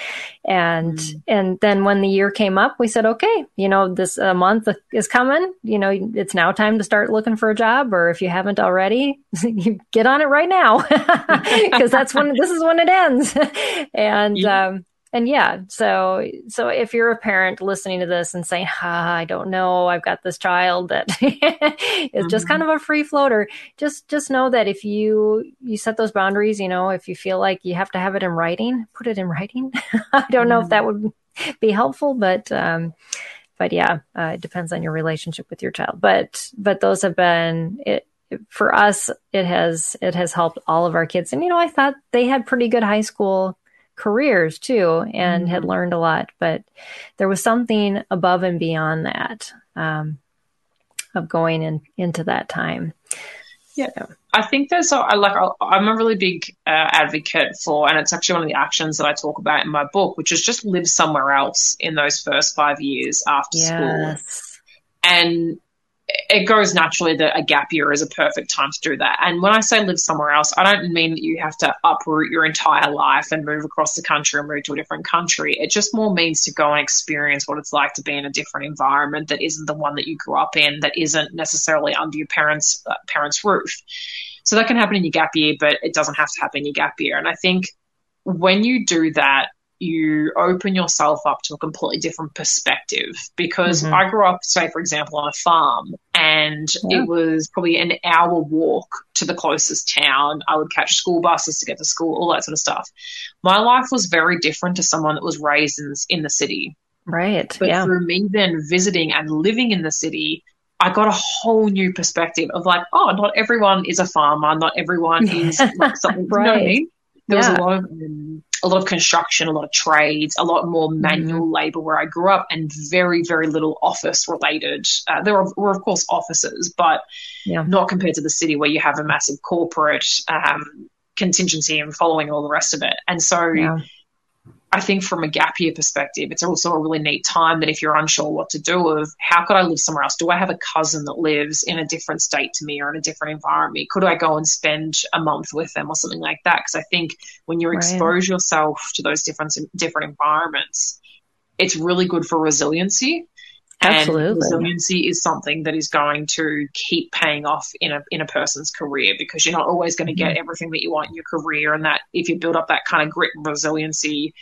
And mm. and then when the year came up, we said, okay, you know, this uh, month is coming. You know, it's now time to start looking for a job, or if you haven't already, you get on it right now because that's when this is when it ends. and yeah. um, and yeah, so so if you're a parent listening to this and saying, ah, "I don't know, I've got this child that is mm-hmm. just kind of a free floater," just just know that if you you set those boundaries, you know, if you feel like you have to have it in writing, put it in writing. I don't mm-hmm. know if that mm-hmm. would be helpful, but um, but yeah, uh, it depends on your relationship with your child. But but those have been it for us. It has it has helped all of our kids, and you know, I thought they had pretty good high school careers too and mm-hmm. had learned a lot. But there was something above and beyond that um, of going in, into that time. Yeah, I think there's a, like I'm a really big uh, advocate for, and it's actually one of the actions that I talk about in my book, which is just live somewhere else in those first five years after yes. school. And it goes naturally that a gap year is a perfect time to do that. And when I say live somewhere else, I don't mean that you have to uproot your entire life and move across the country and move to a different country. It just more means to go and experience what it's like to be in a different environment that isn't the one that you grew up in, that isn't necessarily under your parents' uh, parents' roof. So that can happen in your gap year, but it doesn't have to happen in your gap year. And I think when you do that, you open yourself up to a completely different perspective because mm-hmm. I grew up, say, for example, on a farm and yeah. it was probably an hour walk to the closest town. I would catch school buses to get to school, all that sort of stuff. My life was very different to someone that was raised in, in the city. Right. But yeah. through me then visiting and living in the city, I got a whole new perspective of like, oh, not everyone is a farmer, not everyone is like something. right. You know what I mean? There yeah. was a lot of um, a lot of construction, a lot of trades, a lot more mm-hmm. manual mm-hmm. labor where I grew up, and very very little office related. Uh, there were, were, of course offices, but yeah. not compared to the city where you have a massive corporate um, contingency and following all the rest of it. And so. Yeah I think from a gap year perspective, it's also a really neat time that if you're unsure what to do of how could I live somewhere else? Do I have a cousin that lives in a different state to me or in a different environment? Could I go and spend a month with them or something like that? Because I think when you right. expose yourself to those different different environments, it's really good for resiliency Absolutely. And resiliency is something that is going to keep paying off in a in a person's career because you're not always going to get mm-hmm. everything that you want in your career. And that if you build up that kind of grit and resiliency,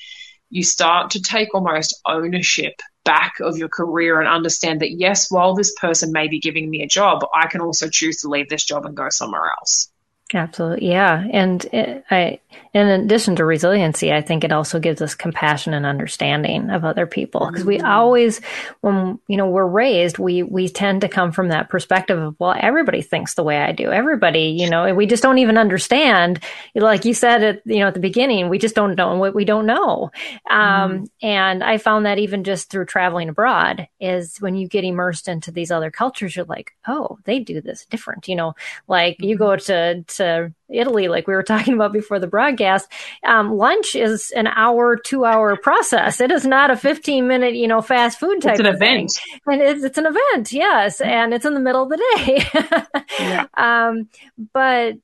you start to take almost ownership back of your career and understand that yes, while this person may be giving me a job, I can also choose to leave this job and go somewhere else. Absolutely, yeah, and it, I, in addition to resiliency, I think it also gives us compassion and understanding of other people because we mm-hmm. always, when you know we're raised, we we tend to come from that perspective of well, everybody thinks the way I do. Everybody, you know, we just don't even understand. Like you said at you know at the beginning, we just don't know what we don't know. Um, mm. And I found that even just through traveling abroad is when you get immersed into these other cultures, you're like, oh, they do this different. You know, like mm-hmm. you go to to Italy, like we were talking about before the broadcast, um, lunch is an hour, two hour process. It is not a 15 minute, you know, fast food type it's an event. Thing. And it's, it's, an event, yes. And it's in the middle of the day. yeah. um, but,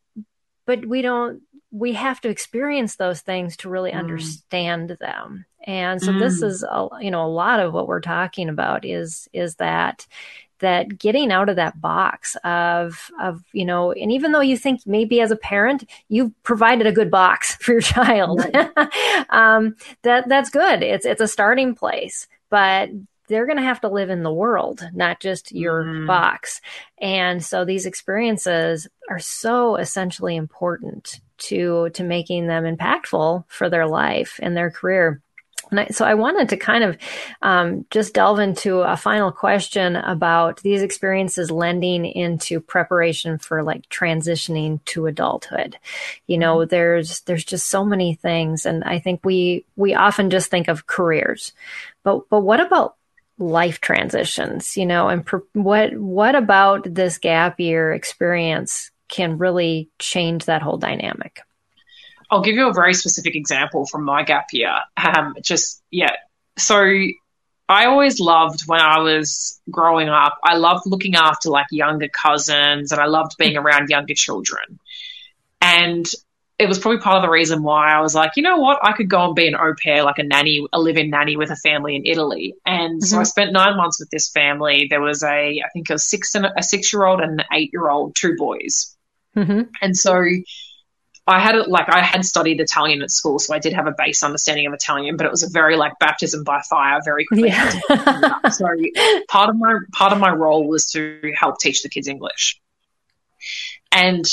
but we don't, we have to experience those things to really mm. understand them. And so mm. this is, a, you know, a lot of what we're talking about is, is that that getting out of that box of of you know and even though you think maybe as a parent you've provided a good box for your child right. um, that that's good it's it's a starting place but they're going to have to live in the world not just your mm. box and so these experiences are so essentially important to to making them impactful for their life and their career and I, so I wanted to kind of um, just delve into a final question about these experiences lending into preparation for like transitioning to adulthood. You know, mm-hmm. there's there's just so many things, and I think we we often just think of careers, but but what about life transitions? You know, and what what about this gap year experience can really change that whole dynamic? I'll give you a very specific example from my gap year. Um, just, yeah. So I always loved when I was growing up, I loved looking after like younger cousins and I loved being around younger children. And it was probably part of the reason why I was like, you know what, I could go and be an au pair, like a nanny, a live-in nanny with a family in Italy. And mm-hmm. so I mm-hmm. spent nine months with this family. There was a, I think a six and a six-year-old and an eight-year-old, two boys. Mm-hmm. And so I had like I had studied Italian at school, so I did have a base understanding of Italian, but it was a very like baptism by fire, very quickly. Yeah. so part of my part of my role was to help teach the kids English, and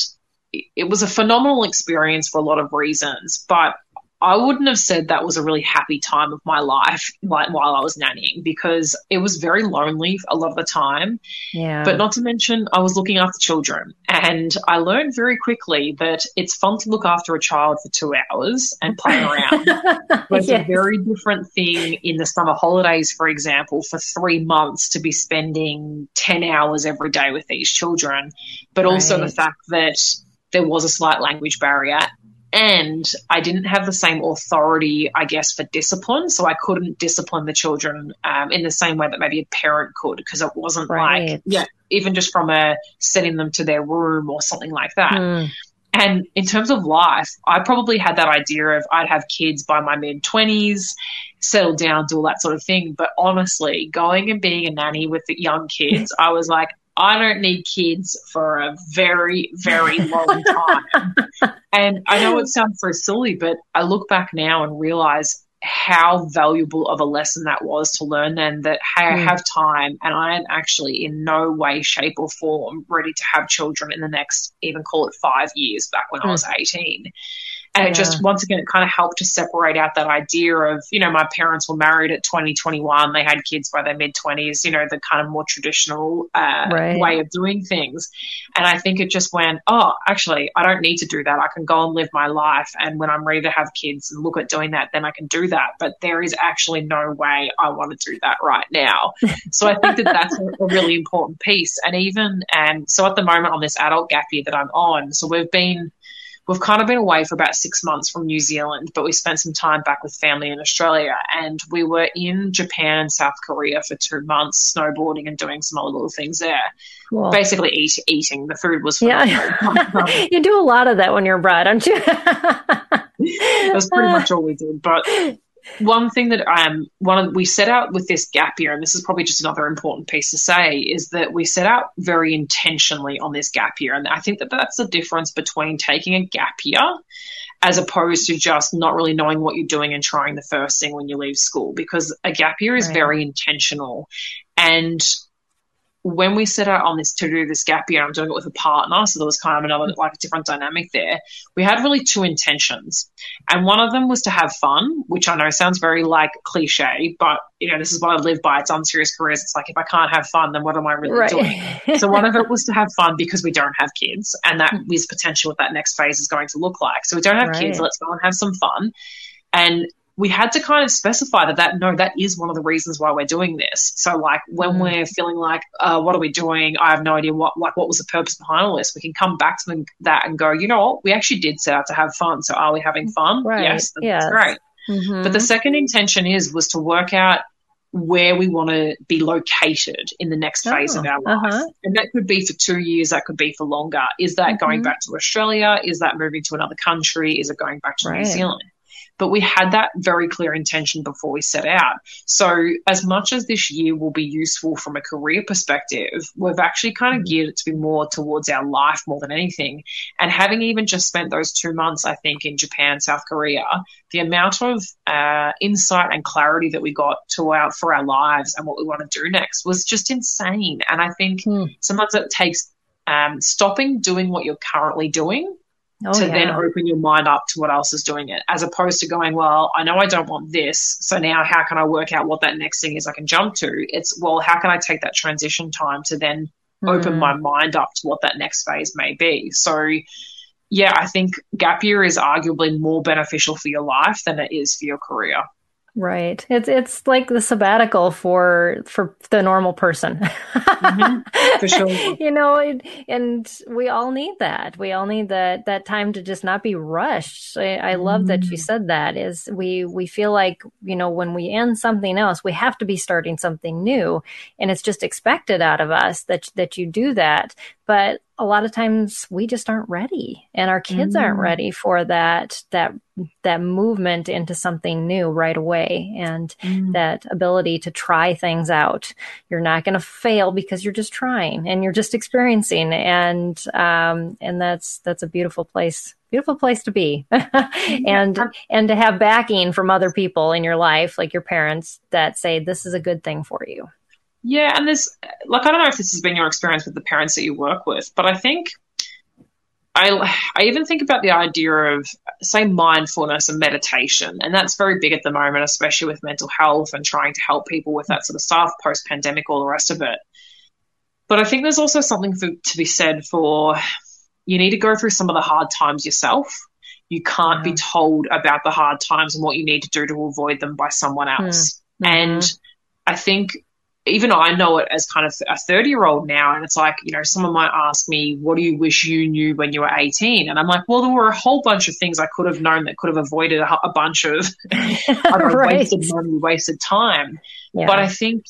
it was a phenomenal experience for a lot of reasons. But I wouldn't have said that was a really happy time of my life like while I was nannying because it was very lonely a lot of the time. Yeah. But not to mention, I was looking after children. And I learned very quickly that it's fun to look after a child for two hours and play around. but it's yes. a very different thing in the summer holidays, for example, for three months to be spending 10 hours every day with these children. But right. also the fact that there was a slight language barrier and I didn't have the same authority, I guess, for discipline. So I couldn't discipline the children um, in the same way that maybe a parent could, because it wasn't right. like, yeah, even just from a setting them to their room or something like that. Mm. And in terms of life, I probably had that idea of I'd have kids by my mid 20s, settle down, do all that sort of thing. But honestly, going and being a nanny with the young kids, I was like, I don't need kids for a very, very long time. and I know it sounds so silly, but I look back now and realize how valuable of a lesson that was to learn then that hey, mm. I hmm. have time and I am actually in no way, shape, or form ready to have children in the next, even call it five years back when mm. I hmm. was 18. And yeah. it just, once again, it kind of helped to separate out that idea of, you know, my parents were married at 20, 21. They had kids by their mid 20s, you know, the kind of more traditional uh, right. way of doing things. And I think it just went, oh, actually, I don't need to do that. I can go and live my life. And when I'm ready to have kids and look at doing that, then I can do that. But there is actually no way I want to do that right now. so I think that that's a, a really important piece. And even, and so at the moment on this adult gap year that I'm on, so we've been, we've kind of been away for about six months from New Zealand, but we spent some time back with family in Australia. And we were in Japan and South Korea for two months, snowboarding and doing some other little things there. Cool. Basically, eat, eating. The food was. Yeah. you do a lot of that when you're abroad, don't you? That's pretty much all we did. But one thing that um one of, we set out with this gap year, and this is probably just another important piece to say, is that we set out very intentionally on this gap year, and I think that that's the difference between taking a gap year as opposed to just not really knowing what you're doing and trying the first thing when you leave school, because a gap year is right. very intentional, and when we set out on this to do this gap year, I'm doing it with a partner, so there was kind of another like a different dynamic there. We had really two intentions, and one of them was to have fun, which I know sounds very like cliche, but you know this is what I live by. It's unserious careers. It's like if I can't have fun, then what am I really right. doing? so one of it was to have fun because we don't have kids, and that is potential what that next phase is going to look like. So we don't have right. kids. Let's go and have some fun. And we had to kind of specify that that no, that is one of the reasons why we're doing this. So like when mm. we're feeling like, uh, what are we doing? I have no idea what like what was the purpose behind all this. We can come back to that and go, you know what, we actually did set out to have fun. So are we having fun? Right. Yes, that's yes. great. Mm-hmm. But the second intention is was to work out where we want to be located in the next phase oh, of our life. Uh-huh. And that could be for two years, that could be for longer. Is that mm-hmm. going back to Australia? Is that moving to another country? Is it going back to right. New Zealand? But we had that very clear intention before we set out. So, as much as this year will be useful from a career perspective, we've actually kind of geared it to be more towards our life more than anything. And having even just spent those two months, I think, in Japan, South Korea, the amount of uh, insight and clarity that we got to out for our lives and what we want to do next was just insane. And I think mm. sometimes it takes um, stopping doing what you're currently doing oh, to yeah. then open your mind up to what else is doing it, as opposed to going, well, I know I don't want this. So now how can I work out what that next thing is I can jump to? It's, well, how can I take that transition time to then mm. open my mind up to what that next phase may be? So, yeah, I think gap year is arguably more beneficial for your life than it is for your career. Right. It's it's like the sabbatical for for the normal person. mm-hmm. For sure. you know, and we all need that. We all need that that time to just not be rushed. I, I love mm. that you mm. said that. Is we we feel like you know when we end something else, we have to be starting something new, and it's just expected out of us that that you do that. But a lot of times we just aren't ready and our kids mm. aren't ready for that that that movement into something new right away and mm. that ability to try things out you're not going to fail because you're just trying and you're just experiencing and um and that's that's a beautiful place beautiful place to be and and to have backing from other people in your life like your parents that say this is a good thing for you yeah, and there's like I don't know if this has been your experience with the parents that you work with, but I think I I even think about the idea of say mindfulness and meditation. And that's very big at the moment, especially with mental health and trying to help people with that sort of stuff post pandemic, all the rest of it. But I think there's also something for, to be said for you need to go through some of the hard times yourself. You can't yeah. be told about the hard times and what you need to do to avoid them by someone hmm. else. Mm-hmm. And I think even I know it as kind of a 30 year old now. And it's like, you know, someone might ask me, what do you wish you knew when you were 18? And I'm like, well, there were a whole bunch of things I could have known that could have avoided a, a bunch of right. wasted money, wasted time. Yeah. But I think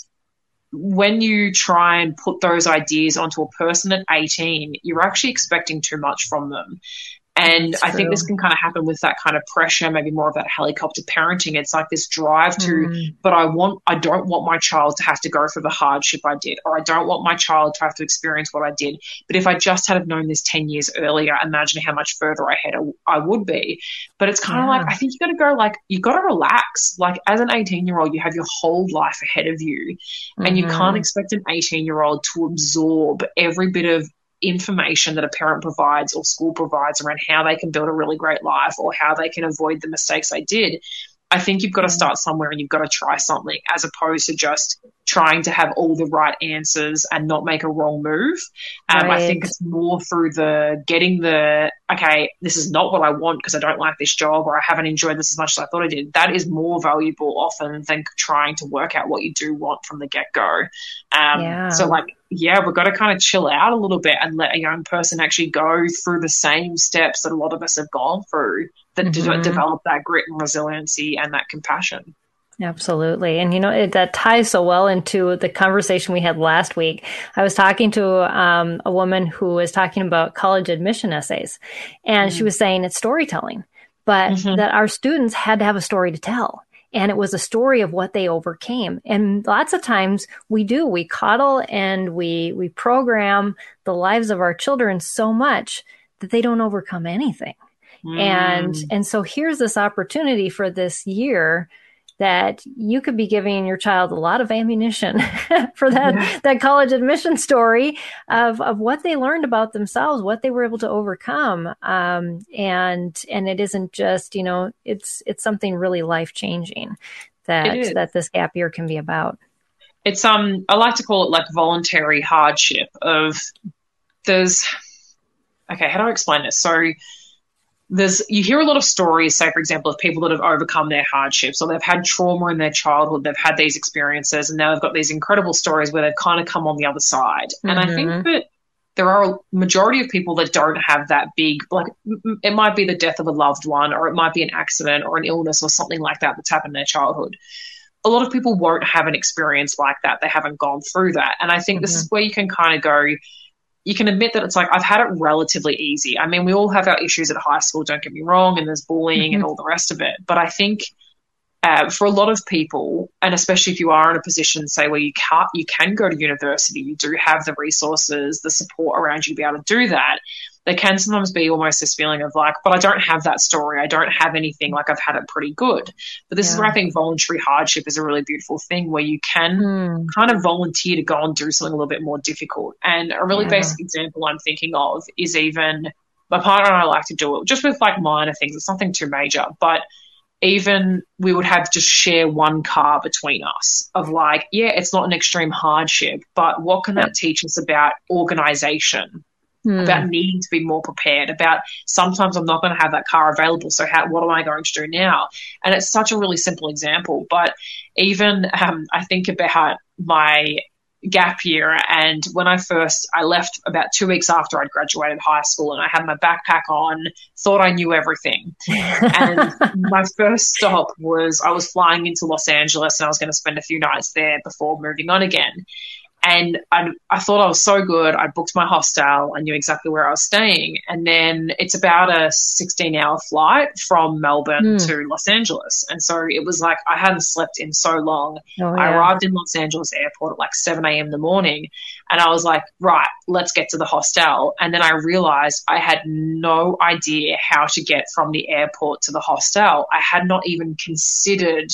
when you try and put those ideas onto a person at 18, you're actually expecting too much from them. And That's I true. think this can kind of happen with that kind of pressure, maybe more of that helicopter parenting. It's like this drive to, mm. but I want, I don't want my child to have to go through the hardship I did, or I don't want my child to have to experience what I did. But if I just had have known this 10 years earlier, imagine how much further ahead I would be. But it's kind yeah. of like, I think you got to go like, you got to relax. Like as an 18 year old, you have your whole life ahead of you mm-hmm. and you can't mm-hmm. expect an 18 year old to absorb every bit of information that a parent provides or school provides around how they can build a really great life or how they can avoid the mistakes they did. I think you've got to start somewhere and you've got to try something as opposed to just trying to have all the right answers and not make a wrong move. Um, right. I think it's more through the getting the, okay, this is not what I want because I don't like this job or I haven't enjoyed this as much as I thought I did. That is more valuable often than trying to work out what you do want from the get go. Um, yeah. So, like, yeah, we've got to kind of chill out a little bit and let a young person actually go through the same steps that a lot of us have gone through that mm-hmm. de- develop that grit and resiliency and that compassion. Absolutely. And you know, it, that ties so well into the conversation we had last week. I was talking to um, a woman who was talking about college admission essays, and mm-hmm. she was saying it's storytelling, but mm-hmm. that our students had to have a story to tell. And it was a story of what they overcame. And lots of times we do, we coddle and we, we program the lives of our children so much that they don't overcome anything. Mm. And, and so here's this opportunity for this year that you could be giving your child a lot of ammunition for that yeah. that college admission story of of what they learned about themselves, what they were able to overcome, um, and and it isn't just you know it's it's something really life changing that that this gap year can be about. It's um I like to call it like voluntary hardship of there's okay how do I explain this so there's you hear a lot of stories, say for example, of people that have overcome their hardships or they've had trauma in their childhood, they've had these experiences, and now they've got these incredible stories where they've kind of come on the other side. Mm-hmm. And I think mm-hmm. that there are a majority of people that don't have that big like it might be the death of a loved one or it might be an accident or an illness or something like that that's happened in their childhood a lot of people won't have an experience like that they haven't gone through that and i think mm-hmm. this is where you can kind of go you can admit that it's like I've had it relatively easy. I mean, we all have our issues at high school, don't get me wrong, and there's bullying mm-hmm. and all the rest of it. But I think uh, for a lot of people, and especially if you are in a position, say where you can't, you can go to university, you do have the resources, the support around you to be able to do that there can sometimes be almost this feeling of like, but I don't have that story. I don't have anything. Like I've had it pretty good. But this yeah. is where I think voluntary hardship is a really beautiful thing where you can mm. kind of volunteer to go and do something a little bit more difficult. And a really yeah. basic example I'm thinking of is even my partner and I like to do it just with like minor things. It's nothing too major, but even we would have just share one car between us of like, yeah, it's not an extreme hardship, but what can that teach us about organization? Mm. about needing to be more prepared, about sometimes I'm not going to have that car available. So how, what am I going to do now? And it's such a really simple example, but even um, I think about my gap year and when I first I left about two weeks after I'd graduated high school and I had my backpack on, thought I knew everything. and my first stop was I was flying into Los Angeles and I was going to spend a few nights there before moving on again. And I, I thought I was so good. I booked my hostel. I knew exactly where I was staying. And then it's about a 16 hour flight from Melbourne mm. to Los Angeles. And so it was like I hadn't slept in so long. Oh, yeah. I arrived in Los Angeles airport at like 7 a.m. in the morning. And I was like, right, let's get to the hostel. And then I realized I had no idea how to get from the airport to the hostel. I had not even considered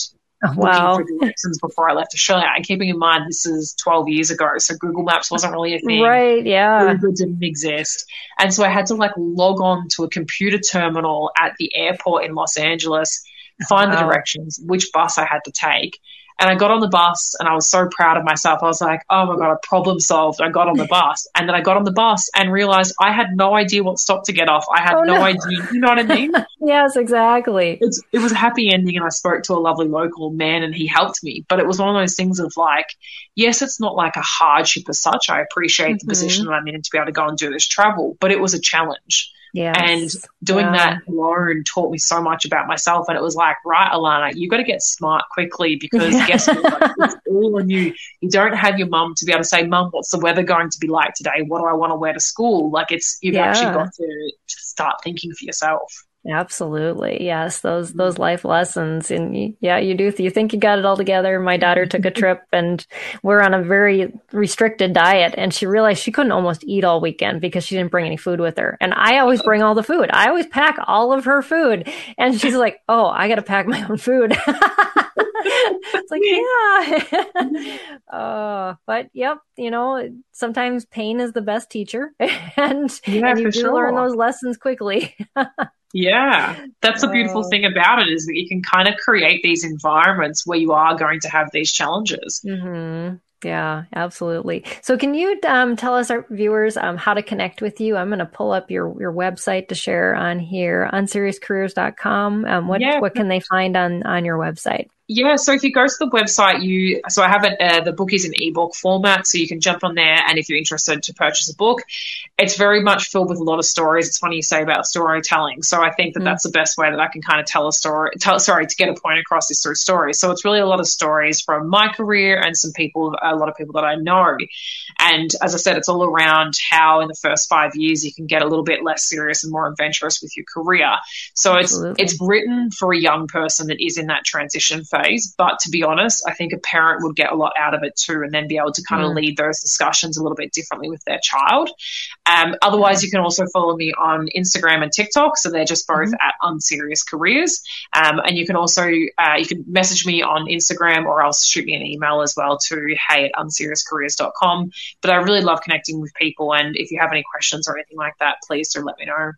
wow. directions before I left Australia. And keeping in mind this is 12 years ago, so Google Maps wasn't really a thing. Right, yeah. Uber didn't exist. And so I had to like log on to a computer terminal at the airport in Los Angeles, find wow. the directions, which bus I had to take. And I got on the bus and I was so proud of myself. I was like, oh my God, I problem solved. I got on the bus. And then I got on the bus and realized I had no idea what stop to get off. I had oh, no. no. idea. You know what I mean? yes, exactly. It's, it was a happy ending. And I spoke to a lovely local man and he helped me. But it was one of those things of like, yes, it's not like a hardship as such. I appreciate mm-hmm. the position that I'm in to be able to go and do this travel, but it was a challenge. Yes. And doing yeah. that alone taught me so much about myself. And it was like, right, Alana, you've got to get smart quickly because guess what? it's all on you. You don't have your mum to be able to say, Mum, what's the weather going to be like today? What do I want to wear to school? Like it's, you've yeah. actually got to start thinking for yourself. Absolutely. Yes. Those, those life lessons. And yeah, you do. You think you got it all together. My daughter took a trip and we're on a very restricted diet and she realized she couldn't almost eat all weekend because she didn't bring any food with her. And I always bring all the food. I always pack all of her food. And she's like, Oh, I got to pack my own food. it's like, yeah. uh, but yep, you know, sometimes pain is the best teacher and, yeah, and you do sure. learn those lessons quickly. Yeah, that's the beautiful uh, thing about it is that you can kind of create these environments where you are going to have these challenges. Mm-hmm. Yeah, absolutely. So, can you um, tell us, our viewers, um, how to connect with you? I'm going to pull up your your website to share on here, unseriouscareers.com. Um, what yeah. what can they find on on your website? Yeah, so if you go to the website, you so I have it. Uh, the book is in ebook format, so you can jump on there, and if you're interested to purchase a book, it's very much filled with a lot of stories. It's funny you say about storytelling. So I think that mm. that's the best way that I can kind of tell a story. Tell sorry to get a point across is through stories. So it's really a lot of stories from my career and some people, a lot of people that I know. And as I said, it's all around how in the first five years you can get a little bit less serious and more adventurous with your career. So Absolutely. it's it's written for a young person that is in that transition phase phase. But to be honest, I think a parent would get a lot out of it too, and then be able to kind mm. of lead those discussions a little bit differently with their child. Um, otherwise, you can also follow me on Instagram and TikTok. So they're just both mm. at Unserious Careers. Um, and you can also, uh, you can message me on Instagram or else shoot me an email as well to hey at unseriouscareers.com. But I really love connecting with people. And if you have any questions or anything like that, please do let me know.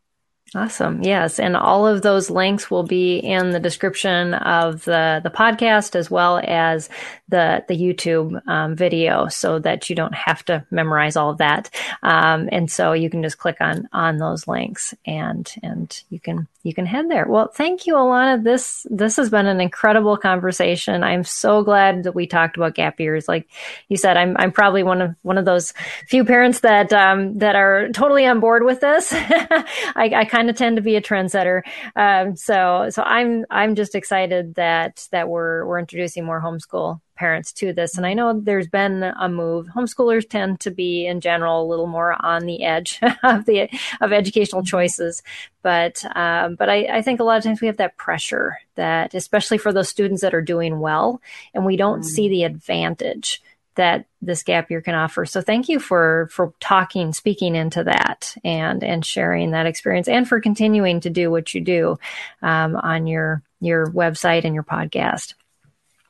Awesome. Yes. And all of those links will be in the description of the, the podcast as well as the, the YouTube um, video so that you don't have to memorize all of that. Um, and so you can just click on, on those links and, and you can, you can head there. Well, thank you, Alana. This, this has been an incredible conversation. I'm so glad that we talked about gap years. Like you said, I'm, I'm probably one of, one of those few parents that, um, that are totally on board with this. I, I kind of tend to be a trendsetter. Um, so, so I'm, I'm just excited that, that we're, we're introducing more homeschool parents to this. And I know there's been a move. Homeschoolers tend to be, in general, a little more on the edge of the of educational choices. But um, but I, I, think a lot of times we have that pressure that, especially for those students that are doing well, and we don't mm. see the advantage that this gap year can offer. So thank you for for talking, speaking into that, and and sharing that experience, and for continuing to do what you do um, on your your website and your podcast.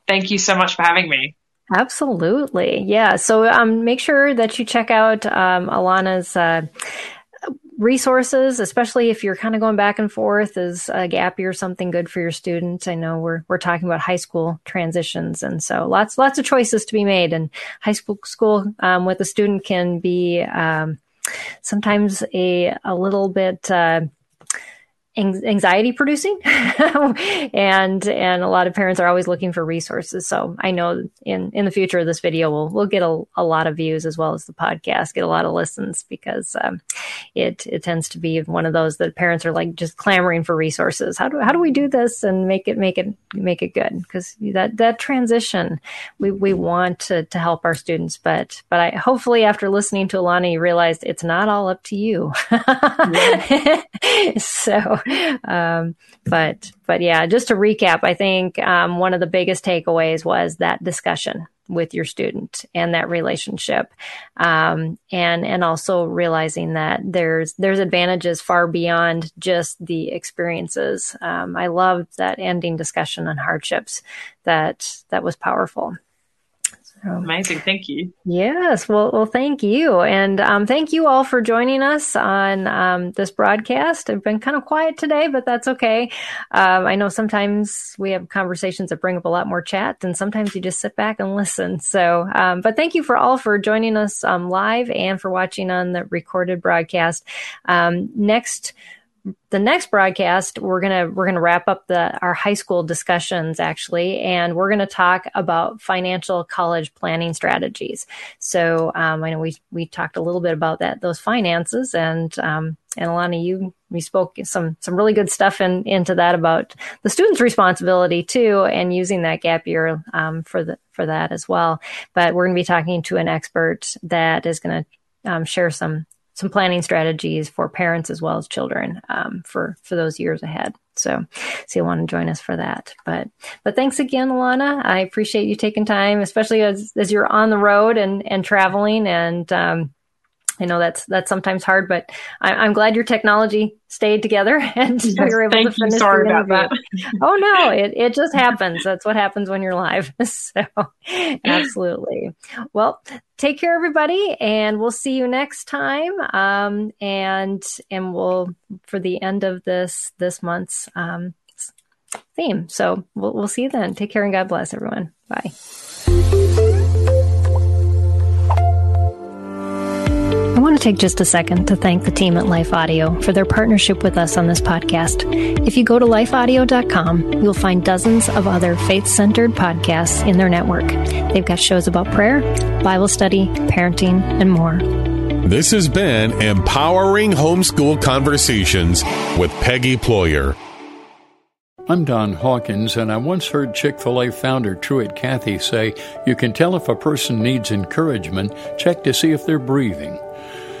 Thank you so much for having me. Absolutely, yeah. So um, make sure that you check out um, Alana's. Uh, resources, especially if you're kind of going back and forth, is a gap year something good for your students? I know we're we're talking about high school transitions, and so lots lots of choices to be made. And high school school um, with a student can be um, sometimes a a little bit. Uh, anxiety producing. And and a lot of parents are always looking for resources. So i know in in the future of this video we'll we'll get a, a lot of views as well as the podcast get a lot of listens because um, it it tends to be one of those that parents are like just clamoring for resources. How do how do we do this and make it make it make it good? Because that that transition we we want to to help our students but but i hopefully after listening to alana you realized it's not all up to you. So um, but but yeah, just to recap, I think um, one of the biggest takeaways was that discussion with your student and that relationship, um, and and also realizing that there's there's advantages far beyond just the experiences. Um, I loved that ending discussion on hardships. That that was powerful. Amazing. Thank you. Yes. Well, well, thank you. And um, thank you all for joining us on um, this broadcast. I've been kind of quiet today, but that's okay. Um, I know sometimes we have conversations that bring up a lot more chat, and sometimes you just sit back and listen. So, um, but thank you for all for joining us um, live and for watching on the recorded broadcast. Um, next the next broadcast we're gonna we're gonna wrap up the our high school discussions actually and we're gonna talk about financial college planning strategies. So um, i know we we talked a little bit about that those finances and um, and alana you we spoke some some really good stuff in, into that about the student's responsibility too and using that gap year um, for the for that as well. But we're to be talking to an expert that is to um, share some some planning strategies for parents as well as children um, for for those years ahead. So, so you'll want to join us for that. But but thanks again, Alana. I appreciate you taking time, especially as as you're on the road and and traveling and. Um, I know that's that's sometimes hard, but I, am glad your technology stayed together and yes, you were able to finish. You. Sorry about that. oh no, it it just happens. That's what happens when you're live. So absolutely. Well, take care, everybody, and we'll see you next time. Um, and and we'll for the end of this this month's um, theme. So we'll we'll see you then. Take care and God bless everyone. Bye. To take just a second to thank the team at Life Audio for their partnership with us on this podcast. If you go to lifeaudio.com, you'll find dozens of other faith centered podcasts in their network. They've got shows about prayer, Bible study, parenting, and more. This has been Empowering Homeschool Conversations with Peggy Ployer. I'm Don Hawkins, and I once heard Chick fil A founder Truett Cathy say, You can tell if a person needs encouragement, check to see if they're breathing.